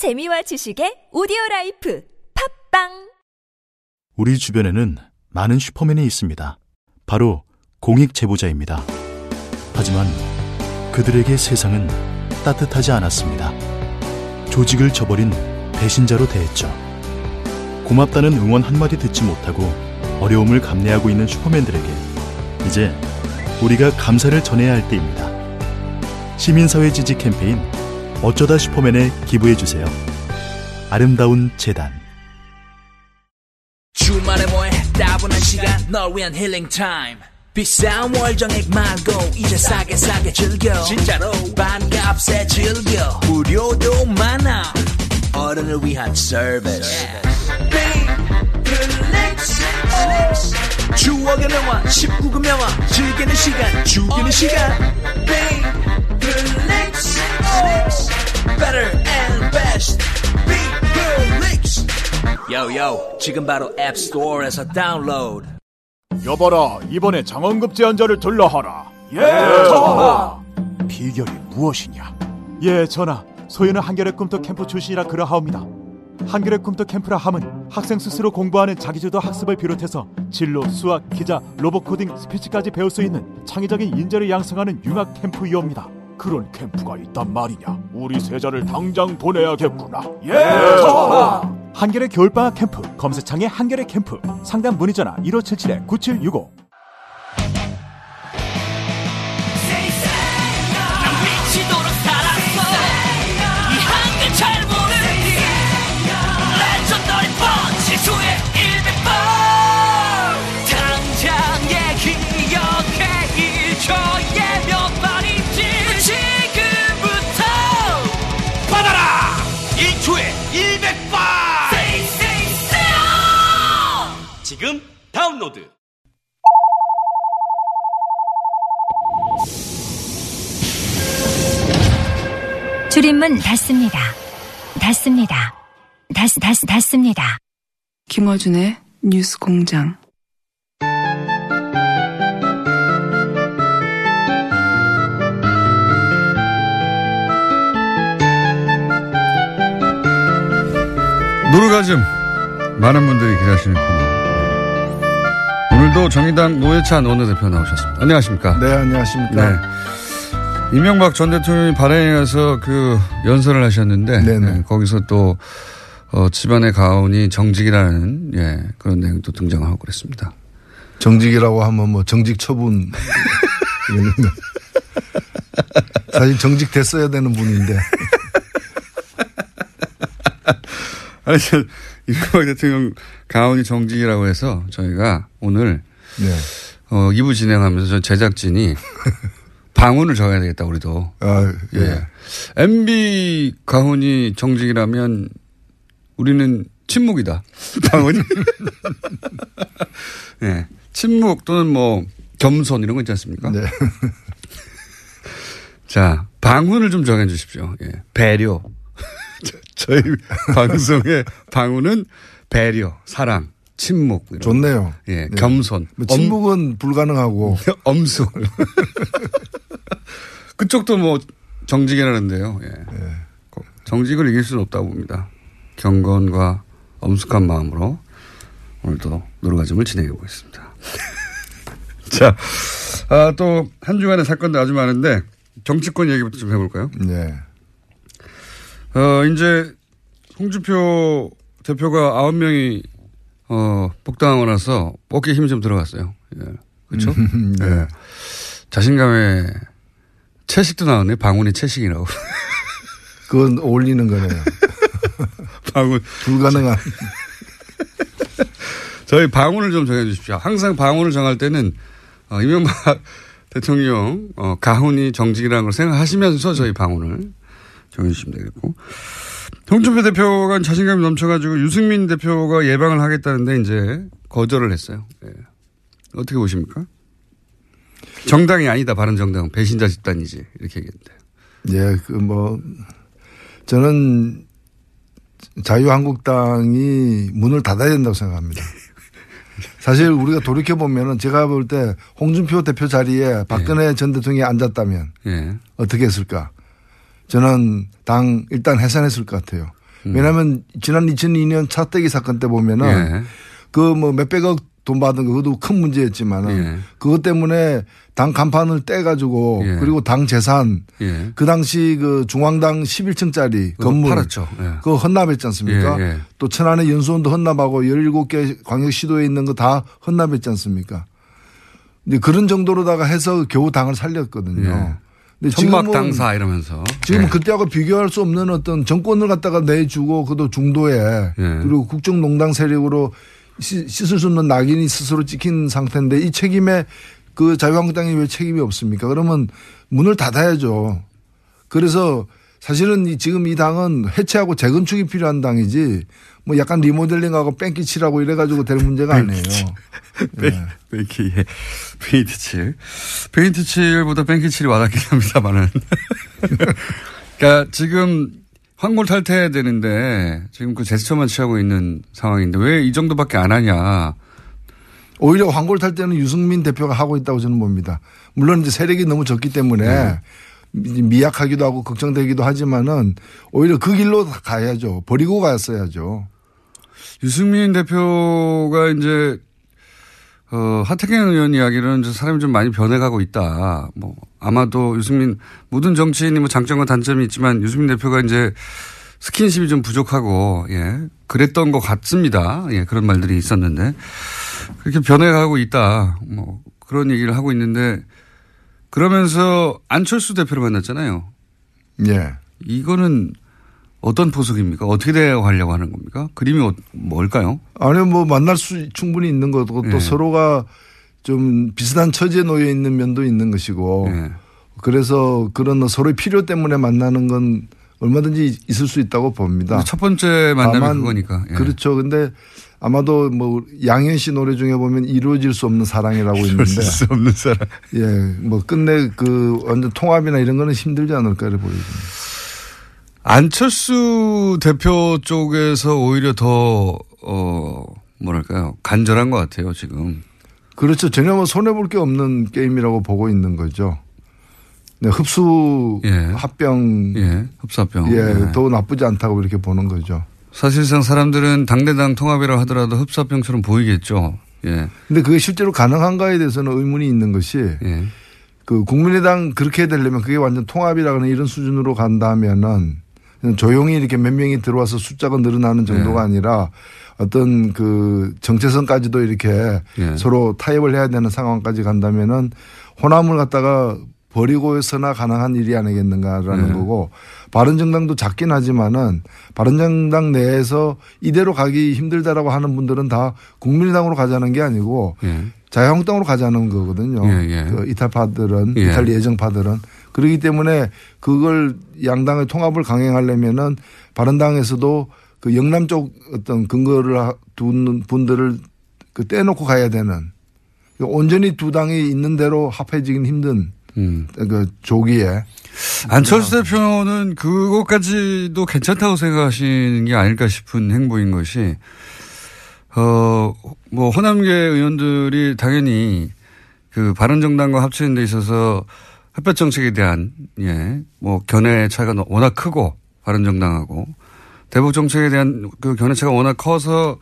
재미와 지식의 오디오 라이프 팟빵 우리 주변에는 많은 슈퍼맨이 있습니다. 바로 공익 제보자입니다. 하지만 그들에게 세상은 따뜻하지 않았습니다. 조직을 저버린 배신자로 대했죠. 고맙다는 응원 한마디 듣지 못하고 어려움을 감내하고 있는 슈퍼맨들에게 이제 우리가 감사를 전해야 할 때입니다. 시민사회 지지 캠페인 어쩌다 슈퍼맨에 기부해 주세요. 아름다운 재단. 주말에 뭐해? 따분한 시간 널 위한 힐링 타임. 비싼 월정액 말고 이제 싸게 싸게 즐겨. 진짜로. 반값에 즐겨. 무료도 많아. 어른을 위한 서비스 추억의 명화 19금 명화 즐기는 시간 죽이는 시간 요요 지금 바로 앱스토어에서 다운로드 여봐라 이번에 장원급제한 자를 들라 하라. 예, 전하! 비결이 무엇이냐? 예 전하 소인은 한겨레 꿈터 캠프 출신이라 그러하옵니다. 한겨레 꿈터 캠프라 함은 학생 스스로 공부하는 자기주도 학습을 비롯해서 진로, 수학, 기자, 로봇 코딩, 스피치까지 배울 수 있는 창의적인 인재를 양성하는 융합 캠프이옵니다 그런 캠프가 있단 말이냐? 우리 세자를 당장 보내야겠구나. 예! 전하 한겨레 겨울방학 캠프 검색창에 한겨레 캠프 상담 문의 전화 1577-9765 줄임문 닫습니다. 닫습니다. 닫, 닫, 닫습니다. 김어준의 뉴스 공장. 노르가즘 많은 분들이 기다리시는 코너. 오늘도 정의당 노회찬 원내대표 나오셨습니다. 안녕하십니까? 네, 안녕하십니까. 네. 이명박 전 대통령이 발행에 가서 그 연설을 하셨는데. 네, 거기서 또 어, 집안의 가훈이 정직이라는 예, 그런 내용도 등장하고 그랬습니다. 정직이라고 하면 뭐 정직 처분. 사실 정직 됐어야 되는 분인데 아니, 저, 이명박 대통령 가훈이 정직이라고 해서 저희가 오늘 네. 어, 2부 진행하면서 저 제작진이 방언을 적어야 되겠다, 우리도. 아, 예. 예. MB 가훈이 정직이라면 우리는 침묵이다. 방언이. 예. 침묵 또는 뭐 겸손 이런 거 있지 않습니까? 네. 자, 방언을 좀 정해 주십시오. 예. 배려. 저- 저희 방송의 방언은 배려, 사랑, 침묵. 좋네요. 예. 네. 겸손. 뭐 침묵은 불가능하고 엄, 엄숙. 그쪽도 뭐 정직이라는데요. 예. 정직을 이길 수는 없다고 봅니다. 경건과 엄숙한 마음으로 오늘도 노르가즘을 진행해 보겠습니다. 자, 아, 또 한 주간의 사건도 아주 많은데 정치권 얘기부터 좀 해볼까요? 네. 어, 이제 홍준표 대표가 아홉 명이 어, 복당하고 나서 어깨에 힘이 좀 들어갔어요. 예. 그렇죠? 네. 예. 자신감에 채식도 나왔네. 방언이 채식이라고. 그건 어울리는 거네요. 방언. 불가능한. 저희 방언을 좀 정해 주십시오. 항상 방언을 정할 때는 어, 이명박 대통령 어, 가훈이 정직이라는 걸 생각하시면서 저희 방언을 정해 주시면 되겠고. 홍준표 대표가 자신감이 넘쳐가지고 유승민 대표가 예방을 하겠다는데 이제 거절을 했어요. 예. 어떻게 보십니까? 정당이 아니다. 바른 정당은 배신자 집단이지. 이렇게 얘기했는데. 예, 그 뭐 저는 자유한국당이 문을 닫아야 된다고 생각합니다. 사실 우리가 돌이켜 보면은 제가 볼 때 홍준표 대표 자리에 박근혜 전 대통령이 앉았다면 예. 어떻게 했을까? 저는 당 일단 해산했을 것 같아요. 왜냐하면 지난 2002년 차떼기 사건 때 보면은 예. 그뭐 몇백억 돈 받은 거 그것도 큰 문제였지만은 예. 그것 때문에 당 간판을 떼가지고 예. 그리고 당 재산 예. 그 당시 그 중앙당 11층짜리 그거 건물 팔았죠. 예. 그거 헌납했지 않습니까? 예, 예. 또 천안의 연수원도 헌납하고 17개 광역시도에 있는 거 다 헌납했지 않습니까? 이제 그런 정도로다가 해서 겨우 당을 살렸거든요. 천막 당사 이러면서 지금 예. 은 그때하고 비교할 수 없는 어떤 정권을 갖다가 내주고 그도 중도에 예. 그리고 국정농당 세력으로 씻- 씻을 수 없는 낙인이 스스로 찍힌 상태인데 이 책임에 그 자유한국당이 왜 책임이 없습니까? 그러면 문을 닫아야죠. 그래서 사실은 이 지금 이 당은 해체하고 재건축이 필요한 당이지 뭐 약간 리모델링하고 뺑기 칠하고 이래가지고 될 문제가 아니에요. 예. 뺑끼, 예. 페인트 칠. 페인트 칠보다 뺑끼 칠이 와닿긴 합니다만은. 그러니까 지금 환골탈태해야 되는데 지금 그 제스처만 취하고 있는 상황인데 왜 이 정도밖에 안 하냐. 오히려 환골탈태는 유승민 대표가 하고 있다고 저는 봅니다. 물론 이제 세력이 너무 적기 때문에 네. 미약하기도 하고 걱정되기도 하지만은 오히려 그 길로 가야죠. 버리고 갔어야죠. 유승민 대표가 이제 어, 하태경 의원 이야기는 저 사람이 좀 많이 변해가고 있다. 뭐 아마도 유승민 모든 정치인이 뭐 장점과 단점이 있지만 유승민 대표가 이제 스킨십이 좀 부족하고 예 그랬던 것 같습니다. 예 그런 말들이 있었는데 그렇게 변해가고 있다. 뭐 그런 얘기를 하고 있는데 그러면서 안철수 대표를 만났잖아요. 예. 이거는 어떤 포석입니까? 어떻게 대화하려고 하는 겁니까? 그림이 어- 뭘까요? 아니 뭐 만날 수 충분히 있는 거고 또 예. 서로가 좀 비슷한 처지에 놓여 있는 면도 있는 것이고 예. 그래서 그런 서로의 필요 때문에 만나는 건 얼마든지 있을 수 있다고 봅니다. 첫 번째 만남이 그거니까. 예. 그렇죠. 근데 아마도 뭐 양현 씨 노래 중에 보면 이루어질 수 없는 사랑이라고 있는데 이루어질 수 없는 사랑. 예, 뭐 끝내 그 완전 통합이나 이런 거는 힘들지 않을까 이렇게 보여집니다. 안철수 대표 쪽에서 오히려 더, 어, 뭐랄까요. 간절한 것 같아요, 지금. 그렇죠. 전혀 뭐 손해 볼 게 없는 게임이라고 보고 있는 거죠. 네, 흡수 예. 합병 예. 흡사병. 예, 더 나쁘지 않다고 이렇게 보는 거죠. 사실상 사람들은 당대당 통합이라 하더라도 흡사병처럼 보이겠죠. 예. 근데 그게 실제로 가능한가에 대해서는 의문이 있는 것이 예. 그 국민의당 그렇게 되려면 그게 완전 통합이라는 이런 수준으로 간다면은 조용히 이렇게 몇 명이 들어와서 숫자가 늘어나는 정도가 네. 아니라 어떤 그 정체성까지도 이렇게 예. 서로 타협을 해야 되는 상황까지 간다면은 호남을 갖다가 버리고서나 가능한 일이 아니겠는가라는 네. 거고 바른정당도 작긴 하지만은 바른정당 내에서 이대로 가기 힘들다라고 하는 분들은 다 국민의당으로 가자는 게 아니고 예. 자유한국당으로 가자는 거거든요. 예, 예. 그 이탈파들은 예. 이탈 예정파들은 그렇기 때문에 그걸 양당의 통합을 강행하려면은 바른당에서도 그 영남 쪽 어떤 근거를 하- 두는 분들을 그 떼놓고 가야 되는 그 온전히 두 당이 있는 대로 합해지긴 힘든 음. 그 조기에 안철수 대표는 그것까지도 괜찮다고 생각하시는 게 아닐까 싶은 행보인 것이, 어, 뭐, 호남계 의원들이 당연히 그 바른정당과 합치는 데 있어서 햇볕 정책에 대한, 예, 뭐, 견해 차이가 워낙 크고, 바른정당하고, 대북 정책에 대한 그 견해 차가 워낙 커서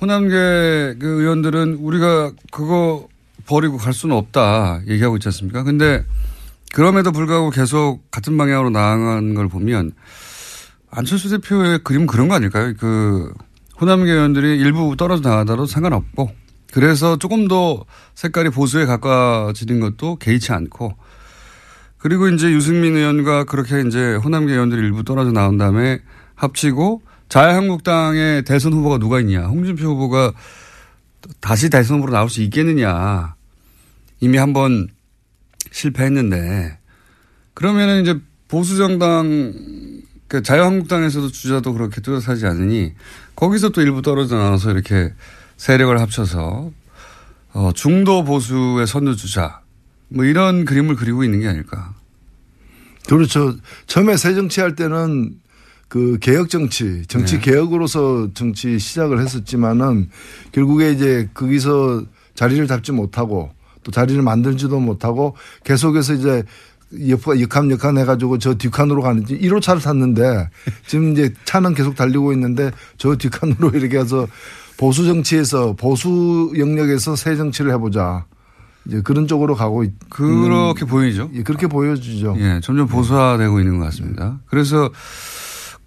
호남계 그 의원들은 우리가 그거 버리고 갈 수는 없다 얘기하고 있지 않습니까? 근데 그럼에도 불구하고 계속 같은 방향으로 나아가는 걸 보면 안철수 대표의 그림은 그런 거 아닐까요? 그 호남계 의원들이 일부 떨어져 나가더라도 상관없고 그래서 조금 더 색깔이 보수에 가까워지는 것도 개의치 않고 그리고 이제 유승민 의원과 그렇게 이제 호남계 의원들이 일부 떨어져 나온 다음에 합치고 자유한국당의 대선 후보가 누가 있냐. 홍준표 후보가 다시 대선 후보로 나올 수 있겠느냐. 이미 한 번 실패했는데 그러면은 이제 보수 정당 그 자유한국당에서도 주자도 그렇게 뚜렷하지 않으니 거기서 또 일부 떨어져 나와서 이렇게 세력을 합쳐서 어 중도 보수의 선두 주자 뭐 이런 그림을 그리고 있는 게 아닐까. 그렇죠. 처음에 새 정치 할 때는 그 개혁 정치, 정치 네. 개혁으로서 정치 시작을 했었지만은 결국에 이제 거기서 자리를 잡지 못하고 또 자리를 만들지도 못하고 계속해서 이제 옆, 역함 역함 해가지고 저 뒷칸으로 가는지 1호 차를 탔는데 지금 이제 차는 계속 달리고 있는데 저 뒷칸으로 이렇게 해서 보수 정치에서 보수 영역에서 새 정치를 해보자. 이제 그런 쪽으로 가고 있, 그렇게 보이죠. 예, 그렇게 보여지죠. 예, 점점 보수화되고 있는 것 같습니다. 그래서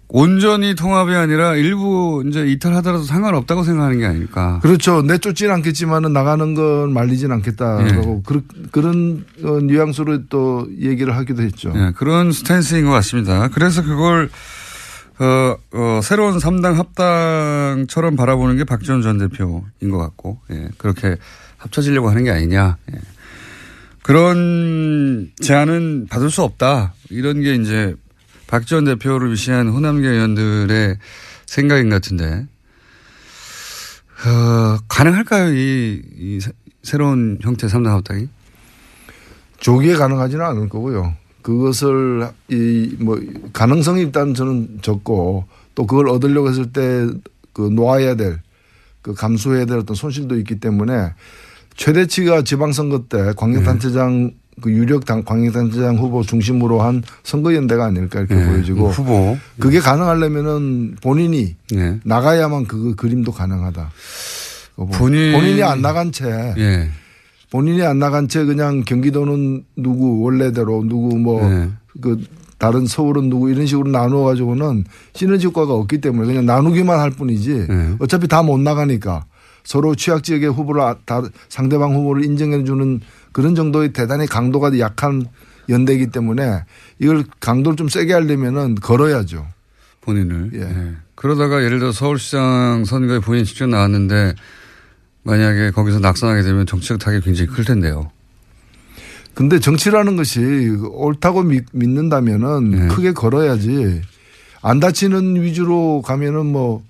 온전히 통합이 아니라 일부 이제 이탈하더라도 상관없다고 생각하는 게 아닐까. 그렇죠. 내쫓지는 않겠지만은 나가는 건 말리진 않겠다라고 그, 그런 어, 뉘앙스로 또 얘기를 하기도 했죠. 예, 그런 스탠스인 것 같습니다. 그래서 그걸 어, 어, 새로운 3당 합당처럼 바라보는 게 박지원 전 대표인 것 같고, 예, 그렇게 합쳐지려고 하는 게 아니냐. 예. 그런 제안은 받을 수 없다. 이런 게 이제 박지원 대표를 위시한 호남계 의원들의 생각인 것 같은데, 어, 가능할까요? 이, 이 새로운 형태 3당 합당이? 조기에 가능하지는 않을 거고요. 그것을 이 뭐 가능성이 일단 저는 적고 또 그걸 얻으려고 했을 때 그 놓아야 될 그 감수해야 될 어떤 손실도 있기 때문에 최대치가 지방선거 때 광역단체장 그 유력 당 광역단체장 후보 중심으로 한 선거연대가 아닐까 이렇게 네, 보여지고 후보. 그게 가능하려면은 본인이 네. 나가야만 그 그림도 가능하다. 본인- 본인이 안 나간 채 예. 본인이 안 나간 채 그냥 경기도는 누구 원래대로 누구 뭐 네. 그 다른 서울은 누구 이런 식으로 나누어 가지고는 시너지 효과가 없기 때문에 그냥 나누기만 할 뿐이지 네. 어차피 다 못 나가니까 서로 취약 지역의 후보를 아- 다 상대방 후보를 인정해 주는 그런 정도의 대단히 강도가 약한 연대이기 때문에 이걸 강도를 좀 세게 하려면은 걸어야죠. 본인을. 예. 그러다가 예를 들어 서울시장 선거에 본인이 직접 나왔는데 만약에 거기서 낙선하게 되면 정치적 타격이 굉장히 클 텐데요. 근데 정치라는 것이 옳다고 믿, 믿는다면은 네. 크게 걸어야지 안 다치는 위주로 가면은 뭐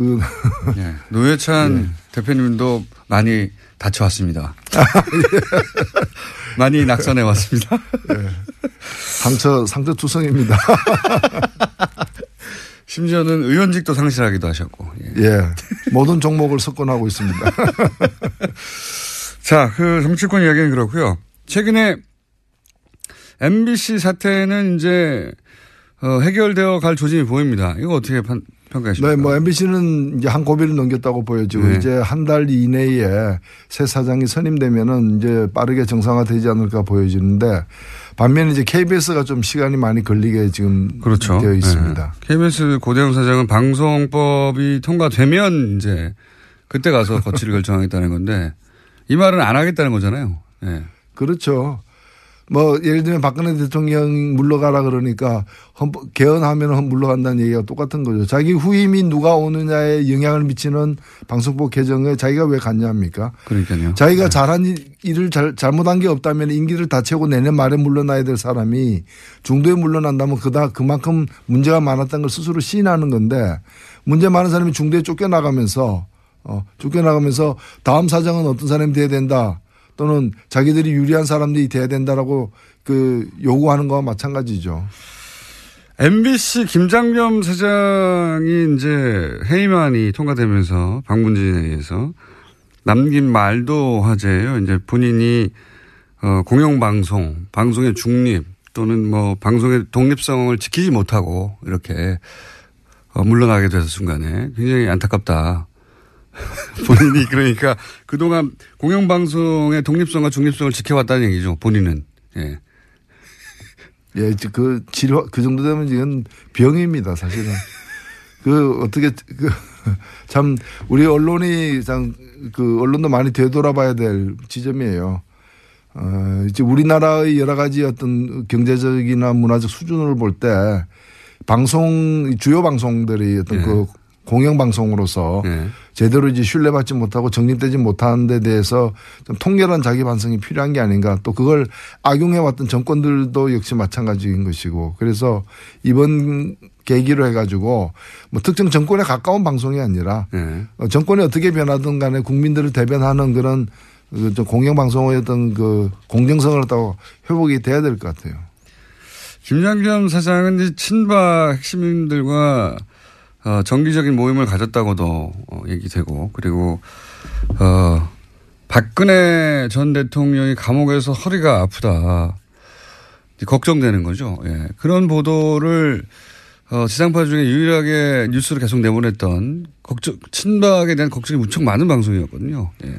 그 예. 노회찬 대표님도 많이 다쳐왔습니다. 많이 낙선해 왔습니다. 상처 상처 투성입니다. 심지어는 의원직도 상실하기도 하셨고. 예. 예. 모든 종목을 석권하고 있습니다. 자, 그 정치권 이야기는 그렇고요. 최근에 MBC 사태는 이제 어, 해결되어 갈 조짐이 보입니다. 이거 어떻게 판, 평가하십니까? 네, 뭐 MBC는 이제 한 고비를 넘겼다고 보여지고 네. 이제 한 달 이내에 새 사장이 선임되면은 이제 빠르게 정상화되지 않을까 보여지는데 반면에 이제 KBS가 좀 시간이 많이 걸리게 지금 그렇죠. 되어 있습니다. 네. KBS 고대영 사장은 방송법이 통과되면 이제 그때 가서 거취를 결정하겠다는 건데 이 말은 안 하겠다는 거잖아요. 네. 그렇죠. 뭐 예를 들면 박근혜 대통령 물러가라 그러니까 헌법 개헌하면 물러간다는 얘기가 똑같은 거죠. 자기 후임이 누가 오느냐에 영향을 미치는 방송법 개정에 자기가 왜 갔냐합니까? 그러니까요. 자기가 잘한 일- 일을 잘, 잘못한 게 없다면 임기를 다 채우고 내년 말에 물러나야 될 사람이 중도에 물러난다면 그다 그만큼 문제가 많았다는 걸 스스로 시인하는 건데 문제 많은 사람이 중도에 쫓겨나가면서 어, 쫓겨나가면서 다음 사장은 어떤 사람이 돼야 된다. 또는 자기들이 유리한 사람들이 돼야 된다라고 그 요구하는 거와 마찬가지죠. MBC 김장겸 사장이 이제 해임안이 통과되면서 방문진에 의해서 남긴 말도 화제예요. 이제 본인이 어, 공영방송, 방송의 중립 또는 뭐 방송의 독립성을 지키지 못하고 이렇게 어, 물러나게 돼서 순간에 굉장히 안타깝다. 본인이 그러니까 그동안 공영방송의 독립성과 중립성을 지켜왔다는 얘기죠. 본인은. 예. 예, 그 치료 그 정도 되면 지금 병입니다, 사실은. 그 어떻게 그 참 우리 언론이 참 그 언론도 많이 되돌아봐야 될 지점이에요. 어, 이제 우리나라의 여러 가지 어떤 경제적이나 문화적 수준을 볼 때 방송 주요 방송들이 어떤 예. 그 공영 방송으로서 예. 제대로 이제 신뢰받지 못하고 정립되지 못하는 데 대해서 좀 통렬한 자기 반성이 필요한 게 아닌가 또 그걸 악용해 왔던 정권들도 역시 마찬가지인 것이고 그래서 이번 계기로 해가지고 뭐 특정 정권에 가까운 방송이 아니라 예. 어, 정권이 어떻게 변하든 간에 국민들을 대변하는 그런 그 공영방송의 어떤 그 공정성을 또 회복이 돼야 될 것 같아요. 김장겸 사장은 이제 친박 핵심인들과 어, 정기적인 모임을 가졌다고도 어, 얘기되고 그리고 어, 박근혜 전 대통령이 감옥에서 허리가 아프다. 걱정되는 거죠. 예. 그런 보도를 어, 지상파 중에 유일하게 뉴스로 계속 내보냈던 걱정, 친박에 대한 걱정이 무척 많은 방송이었거든요. 예.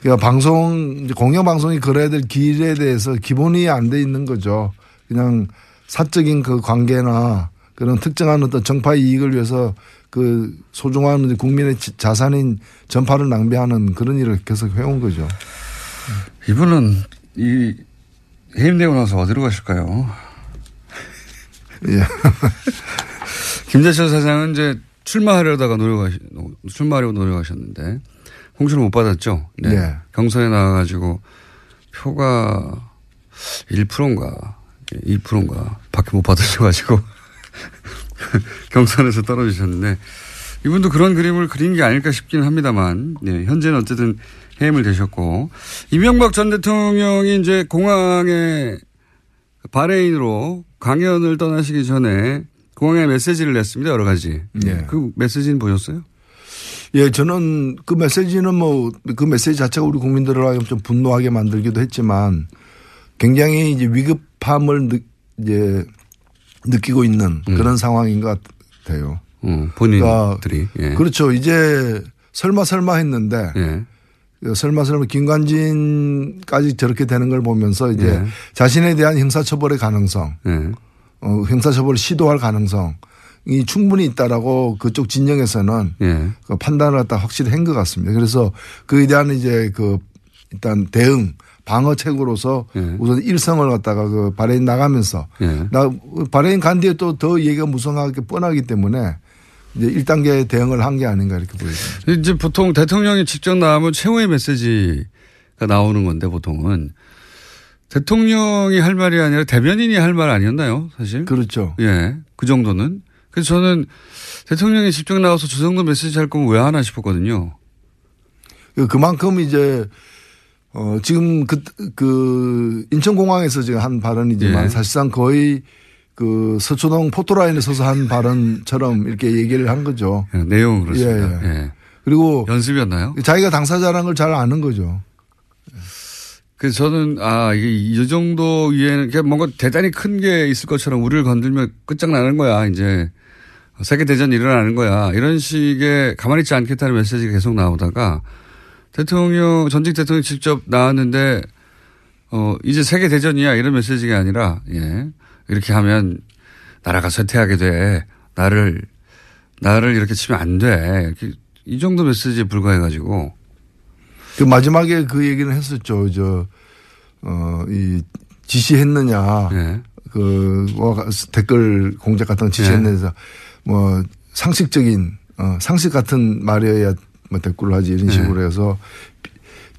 그러니까 방송, 이제 공영 방송이 걸어야 될 길에 대해서 기본이 안 돼 있는 거죠. 그냥 사적인 그 관계나 그런 특정한 어떤 정파 이익을 위해서 그 소중한 국민의 지- 자산인 전파를 낭비하는 그런 일을 계속 해온 거죠. 이분은 이 해임되고 나서 어디로 가실까요? 예. 김재철 사장은 이제 출마하려다가 노력하시, 출마하려고 노력하셨는데 홍수를 못 받았죠. 네. 네. 경선에 나와가지고 표가 1%인가 2%인가 밖에 못 받으셔가지고 경선에서 떨어지셨는데 이분도 그런 그림을 그린 게 아닐까 싶긴 합니다만 네, 현재는 어쨌든 해임을 되셨고 이명박 전 대통령이 이제 공항에 바레인으로 강연을 떠나시기 전에 공항에 메시지를 냈습니다 여러 가지. 네. 그 메시지는 보셨어요? 예, 저는 그 메시지는 뭐 그 메시지 자체가 우리 국민들을 좀 분노하게 만들기도 했지만 굉장히 이제 위급함을 느, 이제 느끼고 있는 그런 상황인 것 같아요. 음, 본인들이. 예. 그렇죠. 이제 설마 설마 했는데 예. 설마 설마 김관진까지 저렇게 되는 걸 보면서 이제 예. 자신에 대한 형사처벌의 가능성, 예. 어, 형사처벌을 시도할 가능성 이 충분히 있다라고 그쪽 진영에서는 예. 그 판단을 갖다 확실히 한 것 같습니다. 그래서 그에 대한 이제 그 일단 대응 방어책으로서 예. 우선 일성을 갖다가 그 바레인 나가면서 예. 나 바레인 간 뒤에 또 더 얘기가 무성하게 뻔하기 때문에 이제 1단계 대응을 한 게 아닌가 이렇게 보여집니다. 이제 보통 대통령이 직접 나오면 최후의 메시지가 나오는 건데 보통은 대통령이 할 말이 아니라 대변인이 할 말 아니었나요? 사실. 그렇죠. 예. 그 정도는. 그래서 저는 대통령이 직접 나와서 저 정도 메시지 할 거면 왜 하나 싶었거든요. 그- 그만큼 이제 어 지금 그, 그 인천공항에서 지금 한 발언이지만 예. 사실상 거의 그 서초동 포토라인에 서서 한 발언처럼 이렇게 얘기를 한 거죠. 예, 내용은 그렇습니다. 예, 예. 그리고 연습이었나요? 자기가 당사자라는 걸 잘 아는 거죠. 그래서 저는 아 이게 이 정도 위에는 그냥 뭔가 대단히 큰 게 있을 것처럼 우리를 건들면 끝장나는 거야 이제 세계 대전이 일어나는 거야 이런 식의 가만히 있지 않겠다는 메시지가 계속 나오다가 대통령 전직 대통령이 직접 나왔는데 어 이제 세계 대전이야 이런 메시지가 아니라 예 이렇게 하면 나라가 쇠퇴하게 돼 나를 나를 이렇게 치면 안 돼이 정도 메시지에 불과해가지고 그 마지막에 그 얘기는 했었죠. 저, 어, 이 지시했느냐. 예. 그, 뭐 댓글 공작 같은 거 지시했느냐. 뭐 상식적인, 어, 상식 같은 말이어야 뭐 댓글을 하지 이런 예. 식으로 해서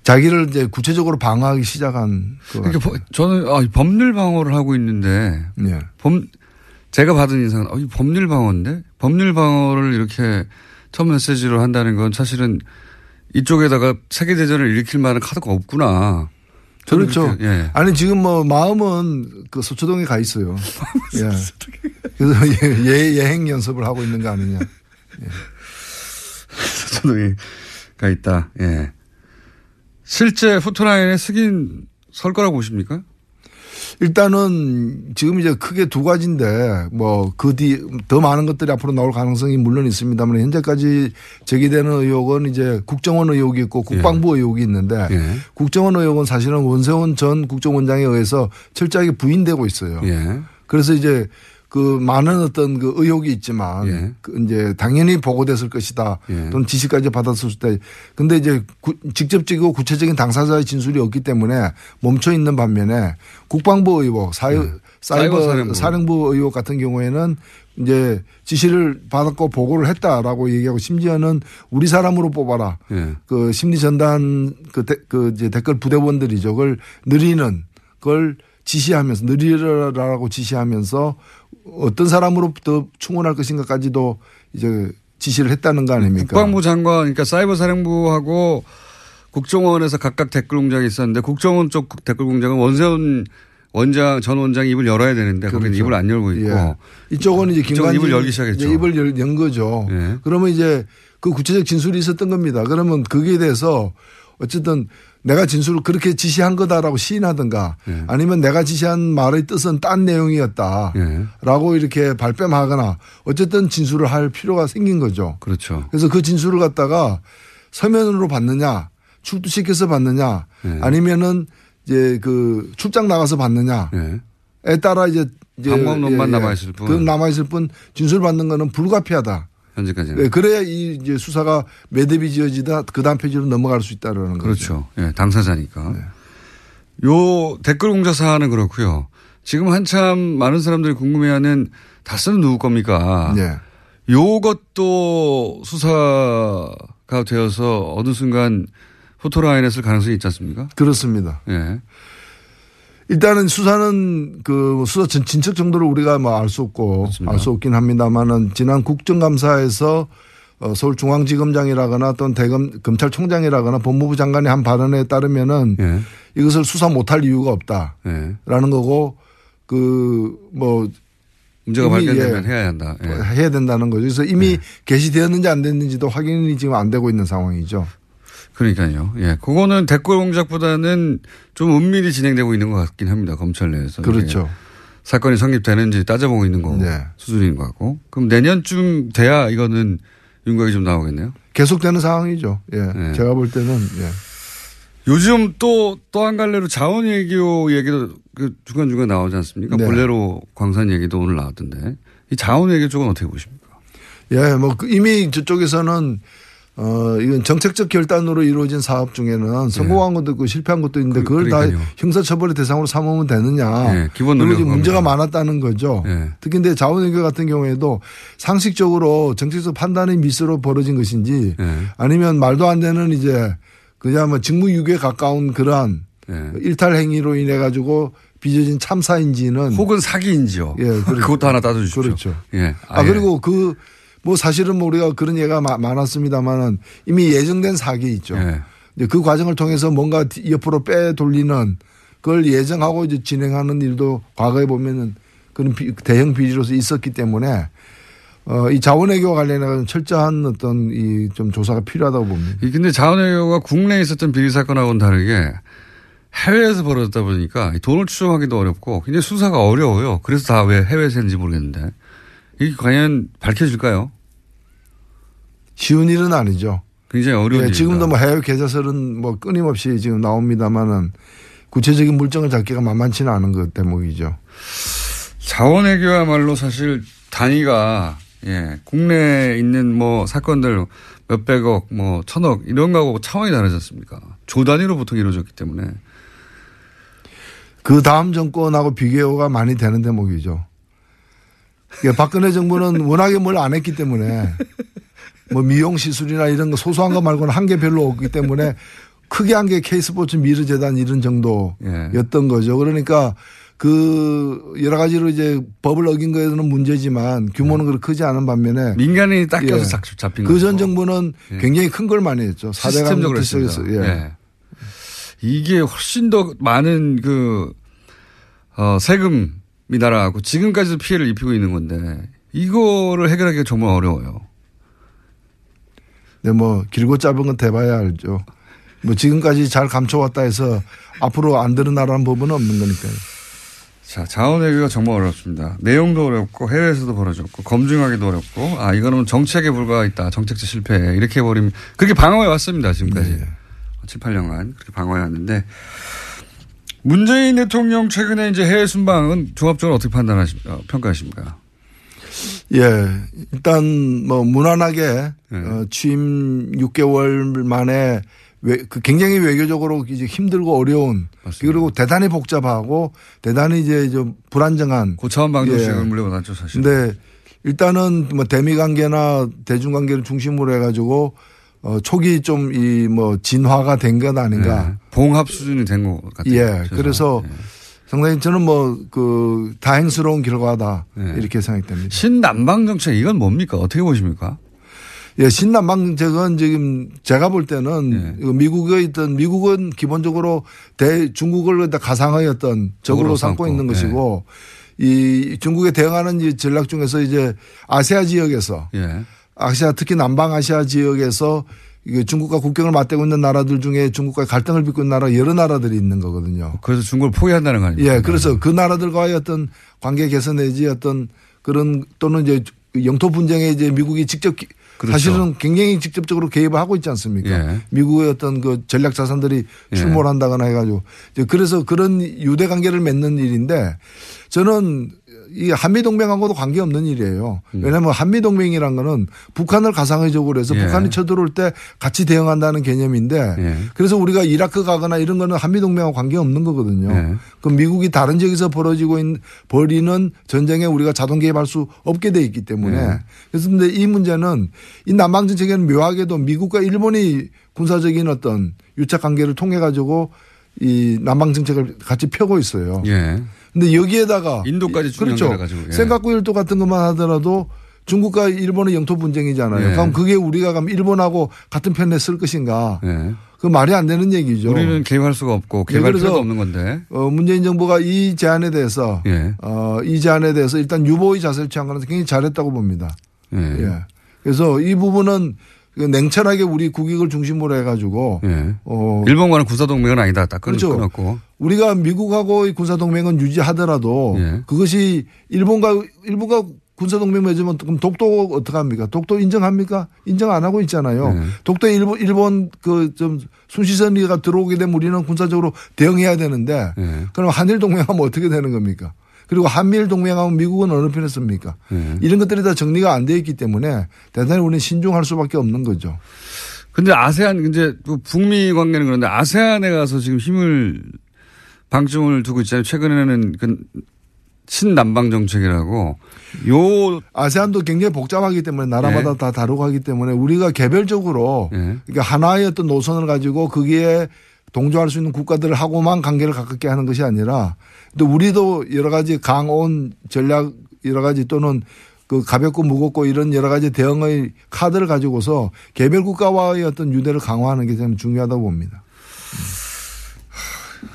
자기를 이제 구체적으로 방어하기 시작한 그. 그러니까 법- 저는 아, 이 법률 방어를 하고 있는데 예. 범 제가 받은 인상은 어, 이 법률 방어인데 법률 방어를 이렇게 첫 메시지로 한다는 건 사실은 이쪽에다가 세계 대전을 일으킬 만한 카드가 없구나. 저는 그렇죠. 예. 아니 지금 뭐 마음은 그 서초동에 가 있어요. 예. 그래서 예, 예, 예행 연습을 하고 있는 거 아니냐. 서 초동에가 있다. 예. 실제 포토라인에 쓰긴 설 거라고 보십니까? 일단은 지금 이제 크게 두 가지인데 뭐 그 뒤 더 많은 것들이 앞으로 나올 가능성이 물론 있습니다만 현재까지 제기되는 의혹은 이제 국정원 의혹이 있고 국방부 의혹이 있는데 예. 국정원 의혹은 사실은 원세훈 전 국정원장에 의해서 철저하게 부인되고 있어요. 예. 그래서 이제 그 많은 어떤 그 의혹이 있지만 예. 그 이제 당연히 보고됐을 것이다 예. 또는 지시까지 받았을 수다. 근데 이제 구, 직접적이고 구체적인 당사자의 진술이 없기 때문에 멈춰 있는 반면에 국방부 의혹, 사유, 예. 사이버, 사이버 사령부. 의혹 같은 경우에는 이제 지시를 받았고 보고를 했다라고 얘기하고 심지어는 우리 사람으로 뽑아라. 예. 그 심리 전단 그, 데, 그 이제 댓글 부대원들이죠. 그걸 느리는 걸 지시하면서 느리라라고 지시하면서 어떤 사람으로부터 충원할 것인가까지도 이제 지시를 했다는 거 아닙니까? 국방부 장관, 그러니까 사이버 사령부하고 국정원에서 각각 댓글 공장이 있었는데 국정원 쪽 댓글 공장은 원세훈 원장 전 원장이 입을 열어야 되는데 거기는 그렇죠. 입을 안 열고 있고 예. 이쪽은 이제 김관진 입을 열기 시작했죠. 이제 입을 열- 연 거죠. 예. 그러면 이제 그 구체적 진술이 있었던 겁니다. 그러면 거기에 대해서 어쨌든 내가 진술을 그렇게 지시한 거다라고 시인하든가 예. 아니면 내가 지시한 말의 뜻은 딴 내용이었다라고 예. 이렇게 발뺌하거나 어쨌든 진술을 할 필요가 생긴 거죠. 그렇죠. 그래서 그 진술을 갖다가 서면으로 받느냐 출두시켜서 받느냐 예. 아니면은 이제 그 출장 나가서 받느냐에 예. 따라 이제 이제 방법론만 남아 있을 뿐. 그 남아 있을 뿐 진술 받는 거는 불가피하다. 현재까지는. 네, 그래야 이 이제 수사가 매듭이 지어지다 그 다음 페이지로 넘어갈 수 있다라는 거죠. 그렇죠. 예, 당사자니까. 요 댓글 공자 사안은 그렇고요. 지금 한참 많은 사람들이 궁금해하는 다스는 누구 겁니까? 네. 요것도 수사가 되어서 어느 순간 포토라인에 쓸 가능성이 있지 않습니까? 그렇습니다. 예. 일단은 수사는 그 수사 진- 진척 정도를 우리가 뭐 알 수 없고 알 수 없긴 합니다만은 지난 국정감사에서 어, 서울중앙지검장이라거나 또는 대검 검찰총장이라거나 법무부 장관이 한 발언에 따르면은 예. 이것을 수사 못할 이유가 없다라는 예. 거고 그뭐 문제가 발견되면 예. 해야 한다. 예. 해야 된다는 거죠. 그래서 이미 게시되었는지 안 됐는지도 확인이 지금 안 되고 있는 상황이죠. 그러니까요. 예. 그거는 댓글 공작보다는 좀 은밀히 진행되고 있는 것 같긴 합니다. 검찰 내에서. 그렇죠. 이게 사건이 성립되는지 따져보고 있는 거 네. 수준인 것 같고. 그럼 내년쯤 돼야 이거는 윤곽이 좀 나오겠네요. 계속되는 상황이죠. 예. 네. 제가 볼 때는 예. 요즘 또, 또 한 갈래로 자원 외교 얘기도 그 중간중간 나오지 않습니까? 네. 볼레로 광산 얘기도 오늘 나왔던데. 이 자원 외교 쪽은 어떻게 보십니까? 예, 뭐그 이미 저쪽에서는 어 이건 정책적 결단으로 이루어진 사업 중에는 성공한 것도 있고 실패한 것도 있는데 네. 그- 그걸 다 그러니까요. 형사처벌의 대상으로 삼으면 되느냐. 예, 기본 그리고 지금 문제가. 많았다는 거죠. 예. 특히 근데 자원외교 같은 경우에도 상식적으로 정책적 판단의 미스로 벌어진 것인지 예. 아니면 말도 안 되는 이제 그냥 뭐 직무유기에 가까운 그러한 예. 일탈 행위로 인해 가지고 빚어진 참사인지는 혹은 사기인지요. 예, 그렇죠. 그것도 하나 따져 주십시오. 그렇죠. 예. 아, 아예. 그리고 그, 뭐 사실은 뭐 우리가 그런 마- 많았습니다만은 이미 예정된 사기 있죠. 예. 이제 그 과정을 통해서 뭔가 뒤- 옆으로 빼 돌리는 그걸 예정하고 이제 진행하는 일도 과거에 보면은 그런 비- 대형 비리로서 있었기 때문에 어, 이 자원외교와 관련해서 철저한 어떤 이 좀 조사가 필요하다고 봅니다. 이 근데 자원외교가 국내에 있었던 비리 사건하고는 다르게 해외에서 벌어졌다 보니까 이 돈을 추정하기도 어렵고 굉장히 수사가 어려워요. 그래서 다 왜 해외에서 했는지 모르겠는데 이게 과연 밝혀질까요? 쉬운 일은 아니죠. 굉장히 어려운 예. 지금도 뭐 해외 계좌설은 뭐 끊임없이 지금 나옵니다만은 구체적인 물증을 잡기가 만만치는 않은 것 대목이죠. 자원외교야말로 사실 단위가 예, 국내에 있는 뭐 사건들 몇백억, 뭐 천억 이런 거하고 차원이 다르지 않습니까? 조 단위로 보통 이루어졌기 때문에 그 다음 정권하고 비교가 많이 되는 대목이죠. 이게 박근혜 정부는 워낙에 뭘 안 했기 때문에 뭐 미용 시술이나 이런 거 소소한 거 말고는 한 게 별로 없기 때문에 크게 한 게 K스포츠 미르재단 이런 정도였던 거죠. 그러니까 그 여러 가지로 이제 법을 어긴 거에는 문제지만 규모는 그렇게 크지 않은 반면에 민간인이 딱 껴서 예. 잡- 잡힌 그 전. 정부는 예. 굉장히 큰 걸 많이 했죠. 시스템적으로 사대강 했습니다. 예. 예. 이게 훨씬 더 많은 그, 어, 세금 이 날아가고 지금까지도 피해를 입히고 있는 건데 이거를 해결하기가 정말 어려워요. 네, 뭐 길고 짧은 건 대봐야 알죠. 뭐 지금까지 잘 감춰왔다 해서 앞으로 안 드러나라는 법은 없는 거니까요. 자, 자원 외교가 정말 어렵습니다. 내용도 어렵고 해외에서도 벌어졌고 검증하기도 어렵고 아 이거는 정책에 불과했다. 정책적 실패 이렇게 해버리면 그렇게 방어해 왔습니다. 지금까지 네. 7, 8년간 그렇게 방어해 왔는데 문재인 대통령 최근에 이제 해외 순방은 종합적으로 어떻게 판단하십 어, 평가하십니까? 예, 일단 뭐 무난하게 네. 어, 취임 6개월 만에 외, 그 굉장히 외교적으로 이제 힘들고 어려운 맞습니다. 그리고 대단히 복잡하고 대단히 이제 좀 불안정한 고차원 방정식을 예. 물려받았죠 사실. 근데 일단은 뭐 대미 관계나 대중 관계를 중심으로 해가지고 어 초기 좀 이 뭐 진화가 된 것 아닌가. 네. 봉합 수준이 된 것 같아요. 예. 최소한. 그래서 예. 상당히 저는 뭐 그 다행스러운 결과다 네. 이렇게 생각됩니다. 신남방 정책 이건 뭡니까? 어떻게 보십니까? 예, 신남방 정책은 지금 제가 볼 때는 예. 미국에 있던 미국은 기본적으로 대 중국을 갖다 가상의 어떤 적으로 삼고 삼고, 있는 예. 것이고 이 중국에 대응하는 이 전략 중에서 이제 아시아 지역에서 예. 아시아 특히 남방 아시아 지역에서 이게 중국과 국경을 맞대고 있는 나라들 중에 중국과 갈등을 빚고 있는 나라 여러 나라들이 있는 거거든요. 그래서 중국을 포기한다는 거 아닙니까? 예, 그래서 그 나라들과의 어떤 관계 개선 내지 어떤 그런 또는 이제 영토 분쟁에 이제 미국이 직접 기- 그렇죠. 사실은 굉장히 직접적으로 개입을 하고 있지 않습니까? 예. 미국의 어떤 그 전략 자산들이 예. 출몰 한다거나 해가지고 그래서 그런 유대 관계를 맺는 일인데 저는 이 한미 동맹하고도 관계 없는 일이에요. 왜냐하면 한미 동맹이란 거는 북한을 가상의적으로 해서 음. 예. 북한이 쳐들어올 때 같이 대응한다는 개념인데 예. 그래서 우리가 이라크 가거나 이런 거는 한미 동맹하고 관계 없는 거거든요. 예. 그럼 미국이 다른 지역에서 벌어지고 있는 벌이는 전쟁에 우리가 자동 개입할 수 없게 돼 있기 때문에 예. 그래서 근데 이 문제는 이 남방 정책에는 묘하게도 미국과 일본이 군사적인 어떤 유착 관계를 통해 가지고 이 남방 정책을 같이 펴고 있어요. 예. 근데 여기에다가 인도까지 쭉 그렇죠. 연결해가지고, 예. 센카쿠 일도 같은 것만 하더라도 중국과 일본의 영토 분쟁이잖아요. 예. 그럼 그게 우리가 그럼 일본하고 같은 편에 쓸 것인가? 예. 그 말이 안 되는 얘기죠. 우리는 개입할 수가 없고 예, 개입할 그래서 필요도 없는 건데. 어, 문재인 정부가 이 제안에 대해서 예. 어, 이 제안에 대해서 일단 유보의 자세를 취한 거는 굉장히 잘했다고 봅니다. 예. 예. 그래서 이 부분은 그 냉철하게 우리 국익을 중심으로 해가지고 예. 어, 일본과는 군사동맹은 아니다. 딱 끊, 그렇죠. 끊었고. 우리가 미국하고의 군사동맹은 유지하더라도 예. 그것이 일본과 일본과 군사동맹 맺으면 그럼 독도 어떡합니까? 독도 인정합니까? 인정 안 하고 있잖아요. 네. 독도에 일본, 일본 그 좀 순시선리가 들어오게 되면 우리는 군사적으로 대응해야 되는데 예. 그럼 한일 동맹하면 어떻게 되는 겁니까? 그리고 한미일 동맹하면 미국은 어느 편에 씁니까? 예. 이런 것들이 다 정리가 안 돼 있기 때문에 대단히 우리는 신중할 수밖에 없는 거죠. 근데 아세안 이제 그 북미 관계는 그런데 아세안에 가서 지금 힘을 방점을 두고 있잖아요. 최근에는 그 친남방 정책이라고 요 아세안도 굉장히 복잡하기 때문에 나라마다 예. 다 다르고 하기 때문에 우리가 개별적으로 예. 그러니까 하나의 어떤 노선을 가지고 거기에 동조할 수 있는 국가들하고만 관계를 가깝게 하는 것이 아니라 또 우리도 여러 가지 강온 전략 여러 가지 또는 그 가볍고 무겁고 이런 여러 가지 대응의 카드를 가지고서 개별 국가와의 어떤 유대를 강화하는 게좀 중요하다고 봅니다.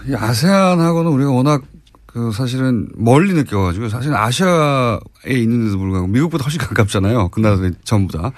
이 아세안하고는 우리가 워낙 그 사실은 멀리 느껴가지고 사실 아시아에 있는데도 불구하고 미국보다 훨씬 가깝잖아요. 그 나라들 전부 다.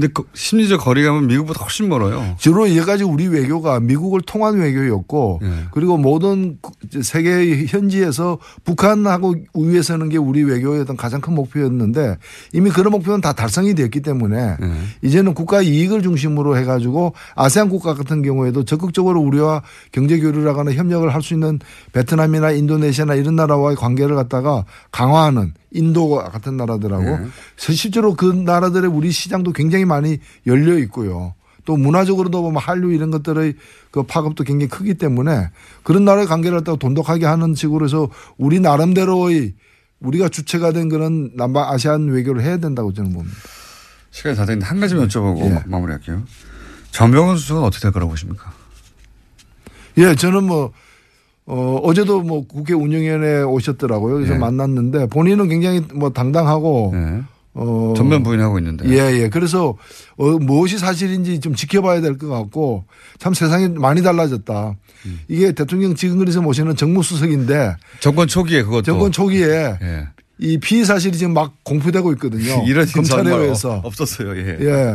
근데 그 심리적 거리감은 미국보다 훨씬 멀어요. 주로 여기까지 우리 외교가 미국을 통한 외교였고 예. 그리고 모든 구- 세계 현지에서 북한하고 우위에 서는 게 우리 외교의 어떤 가장 큰 목표였는데 이미 그런 목표는 다 달성이 됐기 때문에 예. 이제는 국가 이익을 중심으로 해가지고 아세안 국가 같은 경우에도 적극적으로 우리와 경제 교류를 하거나 협력을 할 수 있는 베트남이나 인도네시아나 이런 나라와의 관계를 갖다가 강화하는 인도 같은 나라들하고 네. 실제로 그 나라들의 우리 시장도 굉장히 많이 열려 있고요. 또 문화적으로도 보면 한류 이런 것들의 그 파급도 굉장히 크기 때문에 그런 나라의 관계를 갖다가 돈독하게 하는 식으로 해서 우리 나름대로의 우리가 주체가 된 그런 남방 아시안 외교를 해야 된다고 저는 봅니다. 시간이 다 됐는데 한 가지만 여쭤보고 예. 마- 마무리할게요. 전병헌 수석은 어떻게 될 거라고 보십니까? 예, 저는 뭐, 어, 어제도 뭐 국회 운영위원회에 오셨더라고요. 그래서 예. 만났는데 본인은 굉장히 뭐 당당하고 예. 어. 전면 부인하고 있는데. 예, 예. 그래서 어, 무엇이 사실인지 좀 지켜봐야 될 것 같고 참 세상이 많이 달라졌다. 음. 이게 대통령 지금그래서 모시는 정무수석인데 정권 초기에 그것도. 정권 초기에 예. 이 피의 사실이 지금 막 공표되고 있거든요. 이런 검찰에 의해서. 없었어요. 예. 예.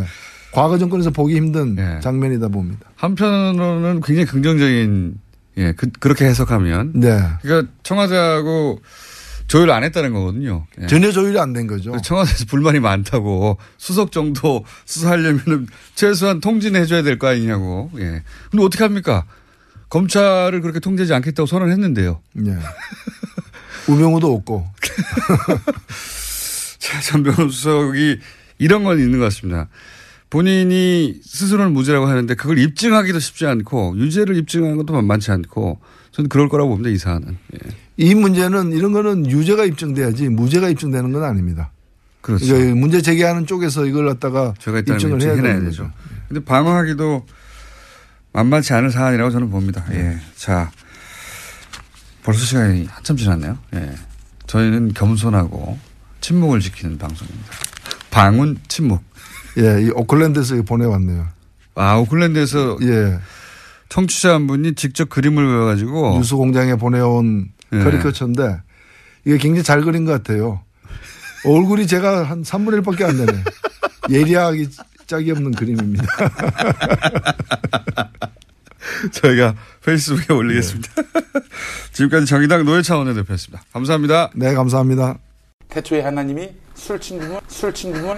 과거 정권에서 보기 힘든 예. 장면이다 봅니다. 한편으로는 굉장히 긍정적인 예, 그, 렇게 해석하면 네. 그러니까 청와대하고 조율 안 했다는 거거든요. 예. 전혀 조율이 안 된 거죠. 청와대에서 불만이 많다고 수석 정도 수사하려면 최소한 통지는 해줘야 될 거 아니냐고. 예. 근데 어떻게 합니까? 검찰을 그렇게 통제하지 않겠다고 선언했는데요. 예. 우병우도 없고. 전병헌 수석이 이런 건 있는 것 같습니다. 본인이 스스로는 무죄라고 하는데 그걸 입증하기도 쉽지 않고 유죄를 입증하는 것도 만만치 않고 저는 그럴 거라고 봅니다. 이 사안은. 예. 이 문제는 이런 거는 유죄가 입증돼야지 무죄가 입증되는 건 아닙니다. 그렇죠. 이거 문제 제기하는 쪽에서 이걸 갖다가 제가 입증을 해야 되는 되죠. 거죠. 근데 방어하기도 만만치 않은 사안이라고 저는 봅니다. 예. 자. 벌써 시간이 한참 지났네요. 예. 저희는 겸손하고 침묵을 지키는 방송입니다. 방운 침묵. 예, 이 오클랜드에서 보내왔네요. 아, 오클랜드에서 예. 청취자 한 분이 직접 그림을 그려가지고 뉴스 공장에 보내온 예. 커리커처인데 이게 굉장히 잘 그린 것 같아요. 얼굴이 제가 한 3분의 1밖에 안 되네. 예리하게 짝이 없는 그림입니다. 저희가 페이스북에 올리겠습니다. 지금까지 정의당 노회찬 원내대표였습니다. 감사합니다. 네, 감사합니다. 태초에 하나님이 술 친구물, 술 친구물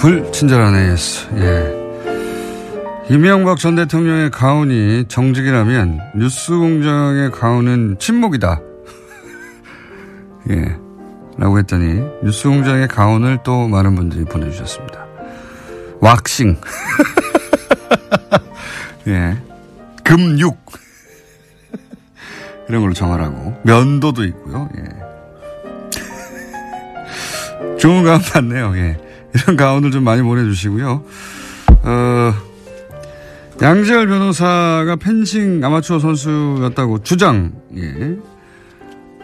불친절한 AS. 예. 이명박 전 대통령의 가훈이 정직이라면 뉴스공장의 가훈은 침묵이다. 예. 라고 했더니 뉴스공장의 가훈을 또 많은 분들이 보내주셨습니다. 왁싱. 예. 금육. 이런 걸로 정하라고. 면도도 있고요. 예. 좋은 가운 같네요. 예. 이런 가운을 좀 많이 보내주시고요. 어, 양재열 변호사가 펜싱 아마추어 선수였다고 주장, 예.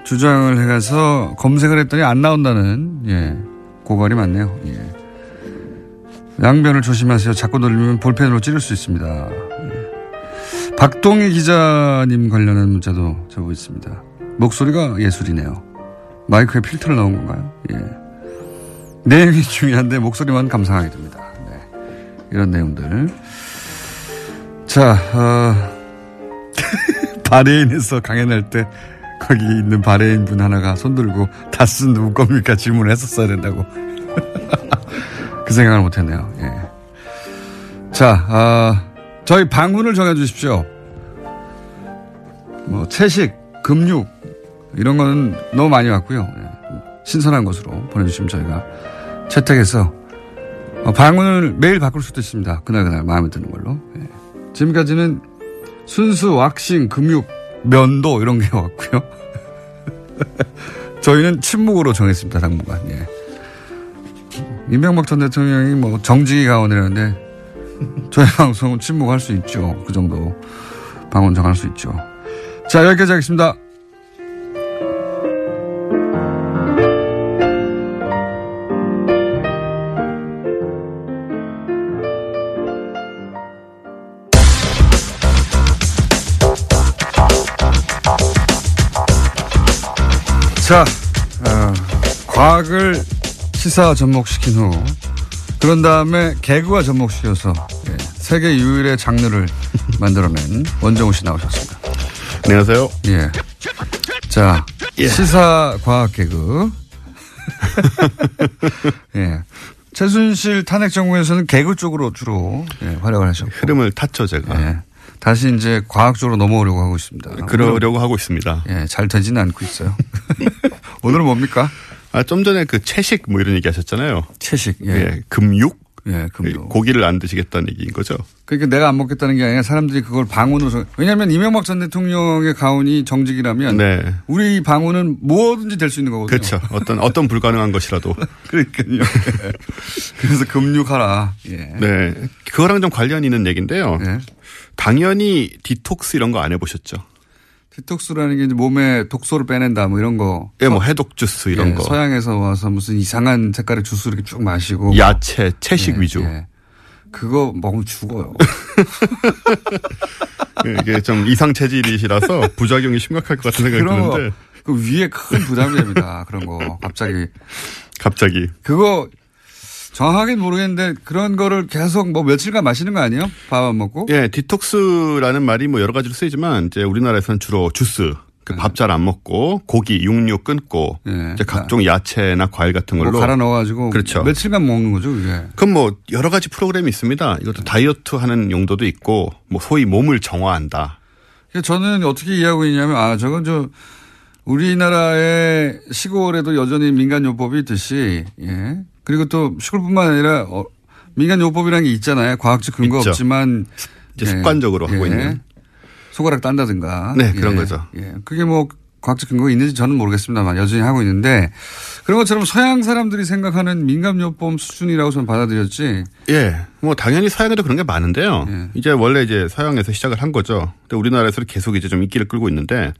주장을 해가서 검색을 했더니 안 나온다는, 예. 고발이 많네요. 예. 양변을 조심하세요. 자꾸 돌리면 볼펜으로 찌를 수 있습니다. 예. 박동희 기자님 관련한 문자도 적고 있습니다. 목소리가 예술이네요. 마이크에 필터를 넣은 건가요? 예. 내용이 중요한데 목소리만 감상하게 됩니다. 네. 이런 내용들. 자, 어, 바레인에서 강연할 때 거기 있는 바레인 분 하나가 손들고 다스 누구 겁니까 질문을 했었어야 된다고. 그 생각을 못했네요. 예. 자, 어, 저희 방문을 정해주십시오. 뭐 채식, 금육 이런 거는 너무 많이 왔고요. 예. 신선한 것으로 보내주시면 저희가 채택해서 어, 방문을 매일 바꿀 수도 있습니다. 그날그날 마음에 드는 걸로. 예. 지금까지는 순수 왁싱, 금육, 면도 이런 게 왔고요. 저희는 침묵으로 정했습니다. 당분간. 예. 이명박 전 대통령이 뭐 정직이 가원이라는데 저희 방송은 침묵할 수 있죠. 그 정도 방언 정할 수 있죠. 자 여기까지 하겠습니다. 자, 어, 과학을 시사 접목시킨 후 그런 다음에 개그와 접목시켜서 예, 세계 유일의 장르를 만들어낸 원정우 씨 나오셨습니다. 안녕하세요. 예. 자, 예. 시사 과학 개그. 예. 최순실 탄핵 정부에서는 개그 쪽으로 주로 예, 활약을 하셨고 흐름을 탔죠 제가. 예. 다시 이제 과학 쪽으로 넘어오려고 하고 있습니다. 그러려고 하고 있습니다. 예, 잘 되지는 않고 있어요. 오늘은 뭡니까? 아, 좀 전에 그 채식 뭐 이런 얘기 하셨잖아요. 채식, 예. 금육? 예, 금육. 고기를 안 드시겠다는 얘기인 거죠. 그러니까 내가 안 먹겠다는 게 아니라 사람들이 그걸 방언으로 정... 왜냐하면 이명박 전 대통령의 가훈이 정직이라면 네. 우리 방언은 뭐든지 될 수 있는 거거든요. 그렇죠. 어떤 어떤 불가능한 것이라도. 그러니까요. 그래서 금육하라. 예. 네. 그거랑 좀 관련 있는 얘기인데요. 당연히 디톡스 이런 거 안 해보셨죠? 디톡스라는 게 이제 몸에 독소를 빼낸다 뭐 이런 거. 예, 뭐 해독 주스 이런 예, 거. 서양에서 와서 무슨 이상한 색깔의 주스 이렇게 쭉 마시고. 야채, 채식 예, 위주. 예. 그거 먹으면 죽어요. 예, 이게 좀 이상 체질이시라서 부작용이 심각할 것 같은 생각이 그런 거, 드는데. 그 위에 큰 부담이 됩니다. 그런 거. 갑자기. 갑자기. 그거 정확하게 모르겠는데 그런 거를 계속 뭐 며칠간 마시는 거 아니에요? 밥 안 먹고? 예, 디톡스라는 말이 뭐 여러 가지로 쓰이지만 이제 우리나라에서는 주로 주스, 그 네. 밥잘 안 먹고 고기, 육류 끊고 이제 각종 야채나 과일 같은 걸로 뭐 갈아 넣어가지고 그렇죠. 며칠간 먹는 거죠, 그게. 그럼 뭐 여러 가지 프로그램이 있습니다. 이것도 다이어트 하는 용도도 있고 뭐 소위 몸을 정화한다. 그래서 저는 어떻게 이해하고 있냐면 아 저건 저 우리나라의 시골에도 여전히 민간요법이 있듯이 예 그리고 또 시골뿐만 아니라 어, 민간요법이라는 게 있잖아요. 과학적 근거 있죠. 없지만 이제 습관적으로 하고 있는. 손가락 딴다든가 네, 그런 예, 거죠. 예 그게 뭐 과학적 근거가 있는지 저는 모르겠습니다만 여전히 하고 있는데 그런 것처럼 서양 사람들이 생각하는 민간요법 수준이라고 저는 받아들였지. 예. 뭐 당연히 서양에도 그런 게 많은데요. 예. 이제 원래 이제 서양에서 시작을 한 거죠. 근데 우리나라에서 계속 이제 좀 인기를 끌고 있는데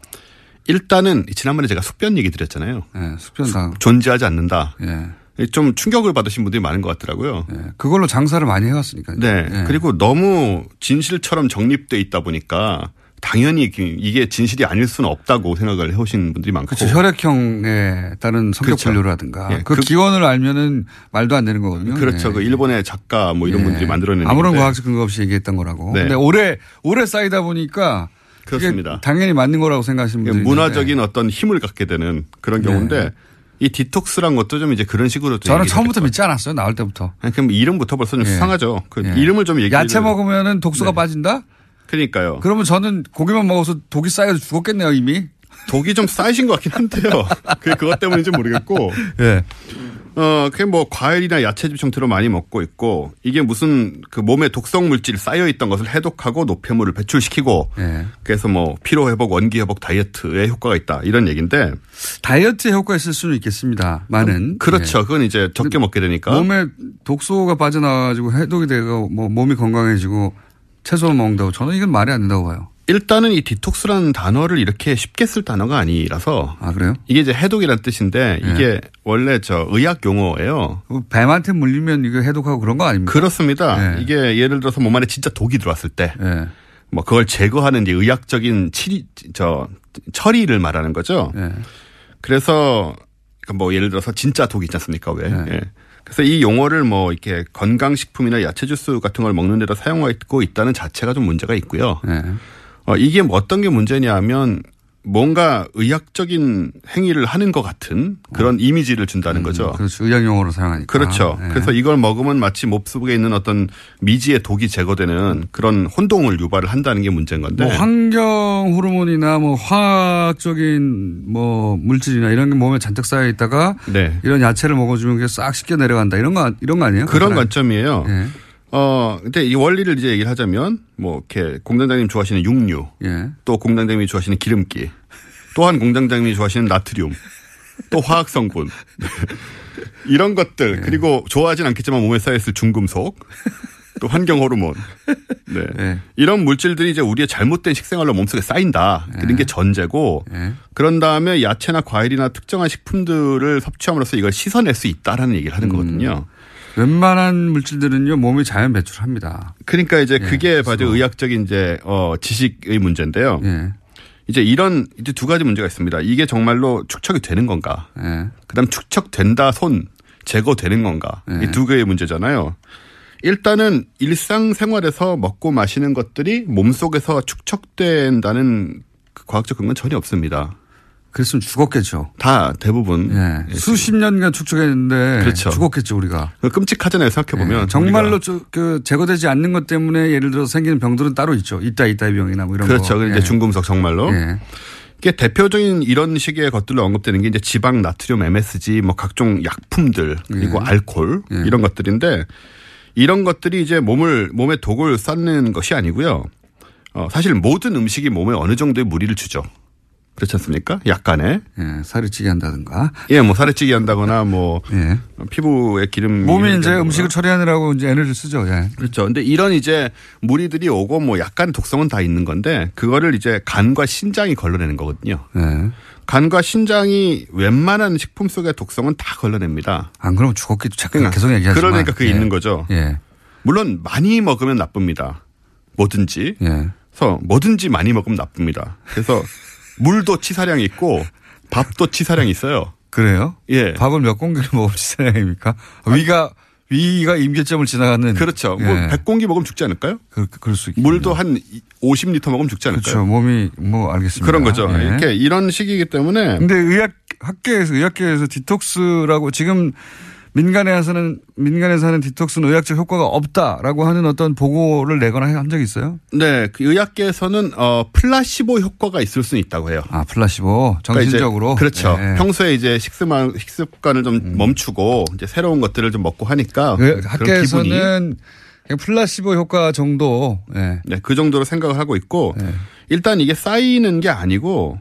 일단은 지난번에 제가 숙변 얘기 드렸잖아요. 예, 숙변 당 존재하지 않는다. 예. 좀 충격을 받으신 분들이 많은 것 같더라고요. 그걸로 장사를 많이 해왔으니까요. 네. 예. 그리고 너무 진실처럼 정립돼 있다 보니까 당연히 그 이게 진실이 아닐 수는 없다고 생각을 해오신 분들이 많고. 그렇죠. 혈액형에 따른 성격 그렇죠. 분류라든가 예, 그, 그- 기원을 알면은 말도 안 되는 거거든요. 그렇죠. 예. 그 일본의 작가 뭐 이런 예. 분들이 만들어낸 아무런. 과학적 근거 없이 얘기했던 거라고. 네. 근데 오래 오래 쌓이다 보니까 그렇습니다. 당연히 맞는 거라고 생각하시는 분들이 문화적인 어떤 힘을 갖게 되는 그런 네. 경우인데 이 디톡스란 것도 좀 이제 그런 식으로 좀 저는 처음부터 믿지 않았어요. 나올 때부터. 아니, 그럼 이름부터 벌써 좀 예. 수상하죠. 그 예. 이름을 좀 얘기를 야채 먹으면은 독소가 빠진다? 그러니까요. 그러면 저는 고기만 먹어서 독이 쌓여서 죽었겠네요, 이미. 독이 좀 쌓이신 것 같긴 한데요. 그 그것 때문인지 모르겠고. 예. 어, 그게 뭐 과일이나 야채즙 형태로 많이 먹고 있고 이게 무슨 그 몸에 독성 물질 쌓여 있던 것을 해독하고 노폐물을 배출시키고 예. 그래서 뭐 피로 회복, 원기 회복, 다이어트에 효과가 있다 이런 얘기인데 다이어트에 효과 있을 수는 있겠습니다. 많은. 그렇죠. 예. 그건 이제 적게 먹게 되니까 몸에 독소가 빠져나와가지고 해독이 되고 뭐 몸이 건강해지고 채소를 먹는다고 저는 이건 말이 안 된다고 봐요. 일단은 이 디톡스라는 단어를 이렇게 쉽게 쓸 단어가 아니라서 아 그래요? 이게 이제 해독이라는 뜻인데 예. 이게 원래 저 의학 용어예요. 뱀한테 물리면 이거 해독하고 그런 거 아닙니까? 그렇습니다. 예. 이게 예를 들어서 몸 안에 진짜 독이 들어왔을 때, 예. 뭐 그걸 제거하는 이제 의학적인 치리, 저 처리를 말하는 거죠. 예. 그래서 그러니까 뭐 예를 들어서 진짜 독 있지 않습니까? 왜? 네. 예. 그래서 이 용어를 뭐 이렇게 건강식품이나 야채 주스 같은 걸 먹는 데다 사용하고 있다는 자체가 좀 문제가 있고요. 예. 어, 이게 뭐 어떤 게 문제냐 하면 뭔가 의학적인 행위를 하는 것 같은 그런 이미지를 준다는 거죠. 그렇죠. 의학 용어로 사용하니까. 그렇죠. 예. 그래서 이걸 먹으면 마치 몹속에 있는 어떤 미지의 독이 제거되는 그런 혼동을 유발을 한다는 게 문제인 건데. 뭐 환경 호르몬이나 뭐 화학적인 뭐 물질이나 이런 게 몸에 잔뜩 쌓여 있다가 네. 이런 야채를 먹어주면 그게 싹 씻겨 내려간다 이런 거 이런 거 아니에요? 그런 그건 관점이에요. 예. 어, 근데 이 원리를 이제 얘기를 하자면 뭐 이렇게 공장장님 좋아하시는 육류, 예. 또 공장장님이 좋아하시는 기름기, 또한 공장장님이 좋아하시는 나트륨, 또 화학 성분 이런 예. 것들 그리고 좋아하진 않겠지만 몸에 쌓여있을 중금속, 또 환경 호르몬, 네. 예. 이런 물질들이 이제 우리의 잘못된 식생활로 몸속에 쌓인다. 예. 그런 게 전제고 그런 다음에 야채나 과일이나 특정한 식품들을 섭취함으로써 이걸 씻어낼 수 있다라는 얘기를 하는 거거든요. 웬만한 물질들은요 몸이 자연 배출합니다. 그러니까 이제 예, 그게 바로 그래서. 의학적인 이제 어 지식의 문제인데요. 예. 이제 이런 이제 두 가지 문제가 있습니다. 이게 정말로 축척이 되는 건가? 예. 그다음 축척된다 손 제거되는 건가? 예. 이두 개의 문제잖아요. 일단은 일상생활에서 먹고 마시는 것들이 몸속에서 축척된다는 그 과학적 근거는 전혀 없습니다. 그랬으면 죽었겠죠. 다 대부분 예. 수십 년간 축적했는데 그렇죠. 죽었겠죠 우리가. 끔찍하잖아요. 생각해 보면 예. 정말로 저- 그 제거되지 않는 것 때문에 예를 들어 생기는 병들은 따로 있죠. 이따 이따 병이나 뭐 이런 그렇죠. 거. 이제 예. 중금속 정말로. 예. 이게 대표적인 이런 식의 것들로 언급되는 게 이제 지방, 나트륨, MSG, 뭐 각종 약품들 그리고 예. 알코올 예. 이런 것들인데 이런 것들이 이제 몸을 몸에 독을 쌓는 것이 아니고요. 어, 사실 모든 음식이 몸에 어느 정도의 무리를 주죠. 그렇지 않습니까? 약간의. 예, 살이 찌게 한다든가. 예, 뭐 살이 찌게 한다거나 뭐 피부에 기름 몸이 이제 음식을 처리하느라고 이제 에너지를 쓰죠. 예. 그렇죠. 근데 이런 이제 무리들이 오고 뭐 약간 독성은 다 있는 건데 그거를 이제 간과 신장이 걸러내는 거거든요. 예. 간과 신장이 웬만한 식품 속의 독성은 다 걸러냅니다. 안 그러면 죽었기도 잠깐 계속 얘기하지만. 그러니까 그게 예. 있는 거죠. 예. 물론 많이 먹으면 나쁩니다. 뭐든지. 예. 그래서 뭐든지 많이 먹으면 나쁩니다. 그래서 물도 치사량이 있고 밥도 치사량이 있어요. 그래요? 예. 밥을 몇 공기를 먹으면 치사량입니까? 위가 위가 임계점을 지나가는 그렇죠. 예. 뭐 100공기 먹으면 죽지 않을까요? 그, 그럴 수 있겠 물도 한 50리터 먹으면 죽지 않을까요? 그렇죠. 몸이 뭐 알겠습니다. 그런 거죠. 예. 이렇게 이런 식이기 때문에 근데 의학 학계에서 의학계에서 디톡스라고 지금 민간에서는 민간에서 하는 디톡스는 의학적 효과가 없다라고 하는 어떤 보고를 내거나 한 적이 있어요? 네, 그 의학계에서는 어 플라시보 효과가 있을 수는 있다고 해요. 아 플라시보 정신적으로 그러니까 그렇죠. 예. 음. 평소에 이제 식습관 식습관을 좀 멈추고 이제 새로운 것들을 좀 먹고 하니까 그 학계에서는 그냥 플라시보 효과 정도. 예. 네, 그 정도로 생각을 하고 있고 일단 이게 쌓이는 게 아니고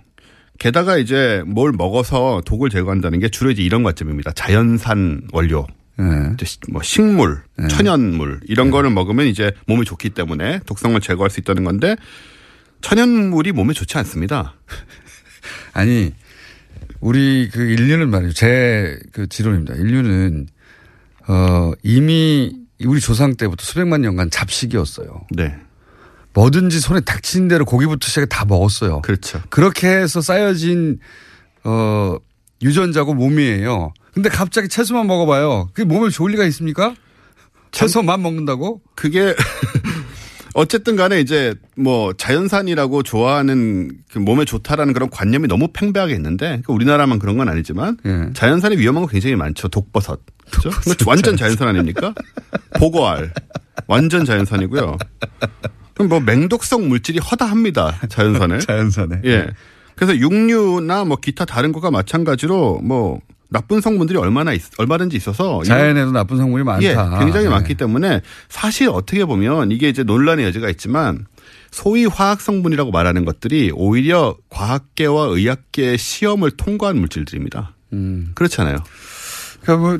게다가 이제 뭘 먹어서 독을 제거한다는 게 주로 이제 이런 관점입니다. 자연산 원료. 시- 뭐 식물, 천연물 이런 거를 먹으면 이제 몸에 좋기 때문에 독성을 제거할 수 있다는 건데 천연물이 몸에 좋지 않습니다. 아니 우리 그 인류는 말이죠. 제 그 지론입니다. 인류는 어 이미 우리 조상 때부터 수백만 년간 잡식이었어요. 네. 뭐든지 손에 닥친 대로 고기부터 시작해 다 먹었어요. 그렇죠. 그렇게 해서 쌓여진 어 유전자고 몸이에요. 근데 갑자기 채소만 먹어봐요. 그게 몸에 좋을 리가 있습니까? 채소만 먹는다고? 그게 어쨌든 간에 이제 뭐 자연산이라고 좋아하는 그 몸에 좋다라는 그런 관념이 너무 팽배하게 있는데 그 우리나라만 그런 건 아니지만 예. 자연산이 위험한 거 굉장히 많죠. 독버섯. 그죠? 그거 완전 자연산 아닙니까? 보고알. 완전 자연산이고요. 그럼 뭐 맹독성 물질이 허다합니다. 자연산에. 자연산에. 예. 그래서 육류나 뭐 기타 다른 거가 마찬가지로 뭐 나쁜 성분들이 얼마나 있, 얼마든지 있어서 자연에도 나쁜 성분이 많다. 예, 굉장히 네. 많기 때문에 사실 어떻게 보면 이게 이제 논란의 여지가 있지만 소위 화학 성분이라고 말하는 것들이 오히려 과학계와 의학계의 시험을 통과한 물질들입니다. 음. 그렇잖아요. 그러니까 뭐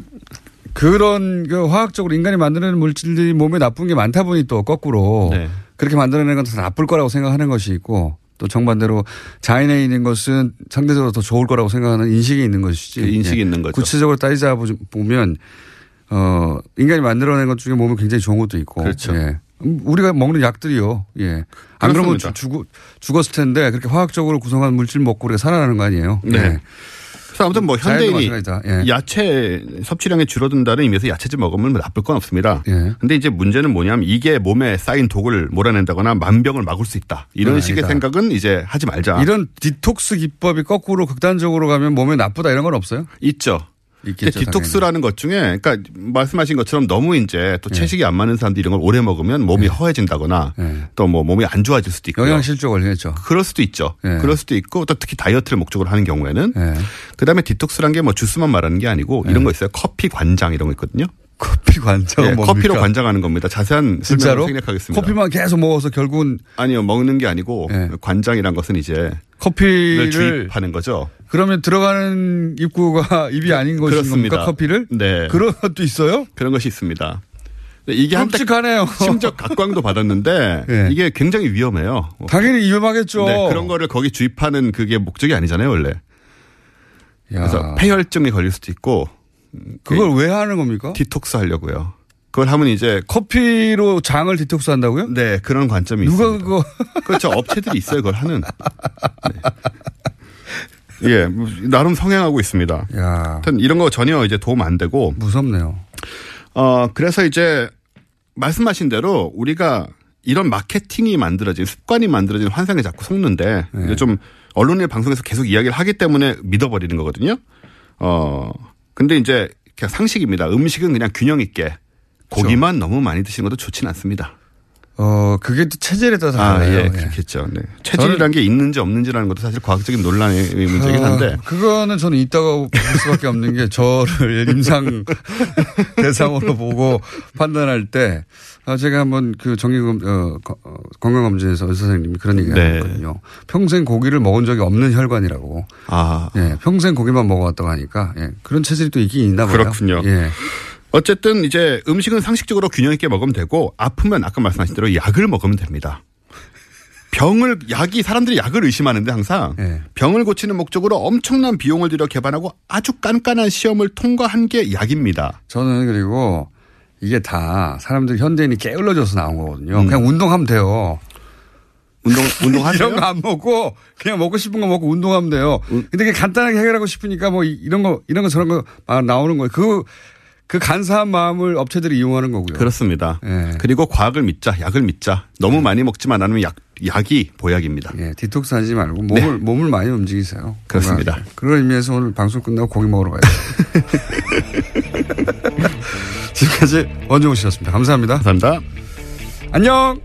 그런 그 화학적으로 인간이 만들어내는 물질들이 몸에 나쁜 게 많다 보니 또 거꾸로 네. 그렇게 만들어내는 건 더 나쁠 거라고 생각하는 것이 있고 또 정반대로 자연에 있는 것은 상대적으로 더 좋을 거라고 생각하는 인식이 있는 것이지. 그 인식이 예. 있는 거죠. 구체적으로 따지자 보- 보면 어 인간이 만들어낸 것 중에 몸에 굉장히 좋은 것도 있고. 그렇죠. 예. 음, 우리가 먹는 약들이요. 예. 안 그러면. 죽, 죽었을 텐데 그렇게 화학적으로 구성한 물질 먹고 우리가 살아나는 거 아니에요. 네. 예. 그래서 아무튼 뭐 현대인이. 예. 야채 섭취량이 줄어든다는 의미에서 야채즙 먹으면 뭐 나쁠 건 없습니다. 예. 근데 이제 문제는 뭐냐면 이게 몸에 쌓인 독을 몰아낸다거나 만병을 막을 수 있다. 이런 그런 식의 아니다. 생각은 이제 하지 말자. 이런 디톡스 기법이 거꾸로 극단적으로 가면 몸에 나쁘다 이런 건 없어요? 있죠. 있겠죠. 디톡스라는 것 중에 그러니까 말씀하신 것처럼 너무 이제 또 채식이 안 맞는 사람들이 이런 걸 오래 먹으면 몸이 허해진다거나 또뭐 몸이 안 좋아질 수도 있고요. 영양실조 걸리겠죠. 그럴 수도 있죠. 예. 그럴 수도 있고 또 특히 다이어트를 목적으로 하는 경우에는 그다음에 디톡스란 게 뭐 주스만 말하는 게 아니고 이런 거 있어요. 커피 관장 이런 거 있거든요. 커피 관장은 예? 커피로 관장하는 겁니다. 자세한? 설명을 생략하겠습니다. 커피만 계속 먹어서 결국은 아니요 먹는 게 아니고 관장이란 것은 이제 커피를 주입하는 거죠. 그러면 들어가는 입구가 입이 아닌 것인 그렇습니다. 겁니까 커피를? 네. 그런 것도 있어요? 그런 것이 있습니다. 이게 끔찍하네요. 심지어 각광도 받았는데 이게 굉장히 위험해요. 당연히 위험하겠죠. 네, 그런 거를 거기 주입하는 그게 목적이 아니잖아요, 원래. 그래서 패혈증이 걸릴 수도 있고. 그걸 왜 하는 겁니까? 디톡스 하려고요. 그걸 하면 이제 커피로 장을 디톡스 한다고요? 네, 그런 관점이 누가 있습니다. 그거 그렇죠. 업체들이 있어요, 그걸 하는. 네. 예, 뭐 나름 성행하고 있습니다. 야. 하여튼 이런 거 전혀 이제 도움 안 되고. 무섭네요. 어, 그래서 이제 말씀하신 대로 우리가 이런 마케팅이 만들어진 습관이 만들어진 환상에 자꾸 속는데 네. 이제 좀 언론의 방송에서 계속 이야기를 하기 때문에 믿어버리는 거거든요. 어, 근데 이제 그냥 상식입니다. 음식은 그냥 균형 있게 고기만 너무 많이 드시는 것도 좋지는 않습니다. 어, 그게 또 체질에 따라서 아, 달라요. 예, 그렇겠죠. 네. 체질이라는 게 있는지 없는지라는 것도 사실 과학적인 논란의 문제긴 한데. 어, 그거는 저는 있다고 볼 수밖에 없는 게 저를 임상 대상으로 보고 판단할 때 아, 제가 한번 그 정기검, 어, 거- 어, 건강검진에서 의사 선생님이 그런 얘기 네. 하셨거든요. 평생 고기를 먹은 적이 없는 혈관이라고. 아. 예, 평생 고기만 먹어왔다고 하니까 예, 그런 체질이 또 있긴 있나 봐요. 그렇군요. 예. 어쨌든 이제 음식은 상식적으로 균형 있게 먹으면 되고 아프면 아까 말씀하신 대로 약을 먹으면 됩니다. 병을 약이 사람들이 약을 의심하는데 항상 예. 병을 고치는 목적으로 엄청난 비용을 들여 개발하고 아주 깐깐한 시험을 통과한 게 약입니다. 저는 그리고 이게 다 사람들 현대인이 게을러져서 나온 거거든요. 음. 그냥 운동하면 돼요. 운동 운동하세요? 이런 거 안 먹고 그냥 먹고 싶은 거 먹고 운동하면 돼요. 근데 그게 간단하게 해결하고 싶으니까 뭐 이- 이런 거 이런 거 저런 거 막 나오는 거예요. 그, 그 간사한 마음을 업체들이 이용하는 거고요. 그렇습니다. 예. 그리고 과학을 믿자, 약을 믿자. 너무 많이 먹지만 않으면 약, 약이 보약입니다. 예, 디톡스 하지 말고 몸을 몸을 많이 움직이세요. 그렇습니다. 건강하게. 그런 의미에서 오늘 방송 끝나고 고기 먹으러 가야죠. 지금까지 원종우 씨였습니다. 감사합니다. 감사합니다. 안녕.